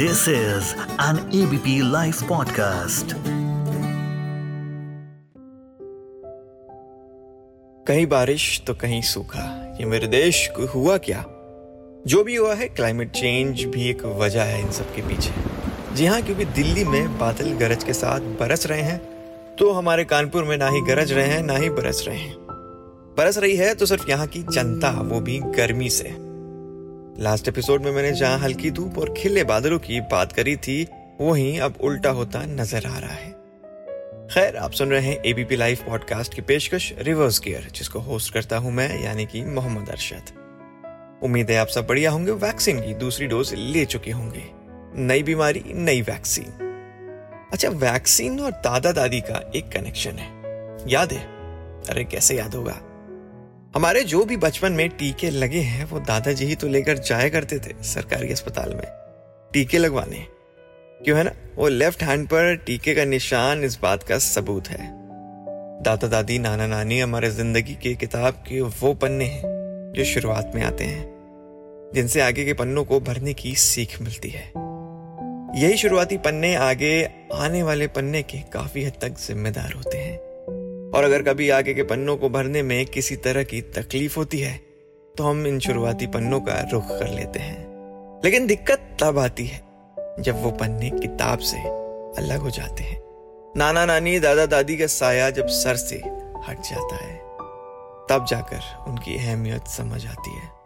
This is an ABP Life podcast. कहीं बारिश तो कहीं सूखा। ये मेरे देश को हुआ क्या? जो भी हुआ है क्लाइमेट चेंज भी एक वजह है इन सब के पीछे। जी हाँ क्योंकि दिल्ली में बादल गरज के साथ बरस रहे हैं तो हमारे कानपुर में ना ही गरज रहे हैं, ना ही बरस रहे हैं। बरस रही है तो सिर्फ़ यहाँ की जनता, वो भी गर्मी से। लास्ट एपिसोड में मैंने जहाँ हल्की धूप और खिले बादलों की बात करी थी, वहीं अब उल्टा होता नज़र आ रहा है। खैर, आप सुन रहे हैं एबीपी लाइव पॉडकास्ट की पेशकश रिवर्स गियर जिसको होस्ट करता हूँ मैं, यानी कि मोहम्मद अरशद। उम्मीद है आप सब बढ़िया होंगे वैक्सीन की दूसरी डोज ले चुके होंगे। नई बीमारी, नई वैक्सीन अच्छा वैक्सीन और दादा दादी का एक कनेक्शन है। याद है? अरे, कैसे याद होगा? हमारे जो भी बचपन में टीके लगे हैं, वो दादाजी ही तो लेकर जाया करते थे सरकारी अस्पताल में। टीके लगवाने। क्यों है ना? वो लेफ़्ट हैंड पर टीके का निशान इस बात का सबूत है। दादा दादी, नाना नानी हमारे ज़िंदगी के किताब के वो पन्ने हैं, जो शुरुआत में आते हैं, जिनसे आगे के पन्नों को भरने की सीख मिलती है। यही शुरुआती पन्ने आगे आने वाले पन्ने के काफ़ी हद तक जिम्मेदार होते हैं। और अगर कभी आगे के पन्नों को भरने में किसी तरह की तकलीफ़ होती है तो हम इन शुरुआती पन्नों का रुख कर लेते हैं। लेकिन दिक्कत तब आती है जब वो पन्ने किताब से अलग हो जाते हैं। नाना नानी, दादा दादी का साया जब सर से हट जाता है, तब जाकर उनकी अहमियत समझ आती है।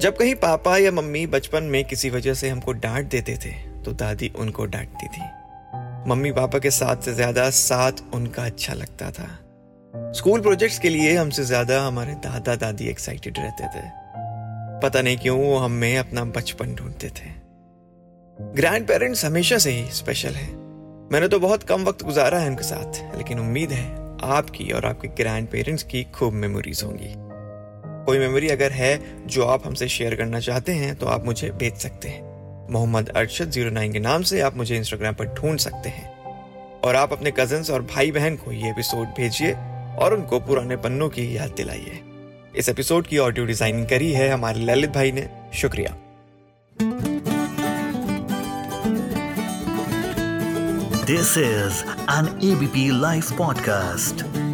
जब कहीं पापा या मम्मी बचपन में किसी वजह से हमको डांट देते थे तो दादी उनको डांटती थी। मम्मी पापा के साथ से ज़्यादा साथ उनका अच्छा लगता था। स्कूल प्रोजेक्ट्स के लिए हमसे ज़्यादा हमारे दादा दादी एक्साइटेड रहते थे। पता नहीं क्यों वो हमें अपना बचपन ढूंढते थे। ग्रैंड पेरेंट्स हमेशा से ही स्पेशल है। मैंने तो बहुत कम वक्त गुजारा है उनके साथ, लेकिन उम्मीद है आपकी और आपके ग्रैंड पेरेंट्स की खूब मेमोरीज होंगी। कोई मेमोरी अगर है जो आप हमसे शेयर करना चाहते हैं तो आप मुझे भेज सकते हैं। मोहम्मद अरशद ज़ीरो नाइन के नाम से आप मुझे इंस्टाग्राम पर ढूंढ सकते हैं। और आप अपने कजन्स और भाई बहन को ये एपिसोड भेजिए और उनको पुराने पन्नों की याद दिलाइए। इस एपिसोड की ऑडियो डिज़ाइनिंग करी है हमारे ललित भाई ने। शुक्रिया। This is an ABP live podcast.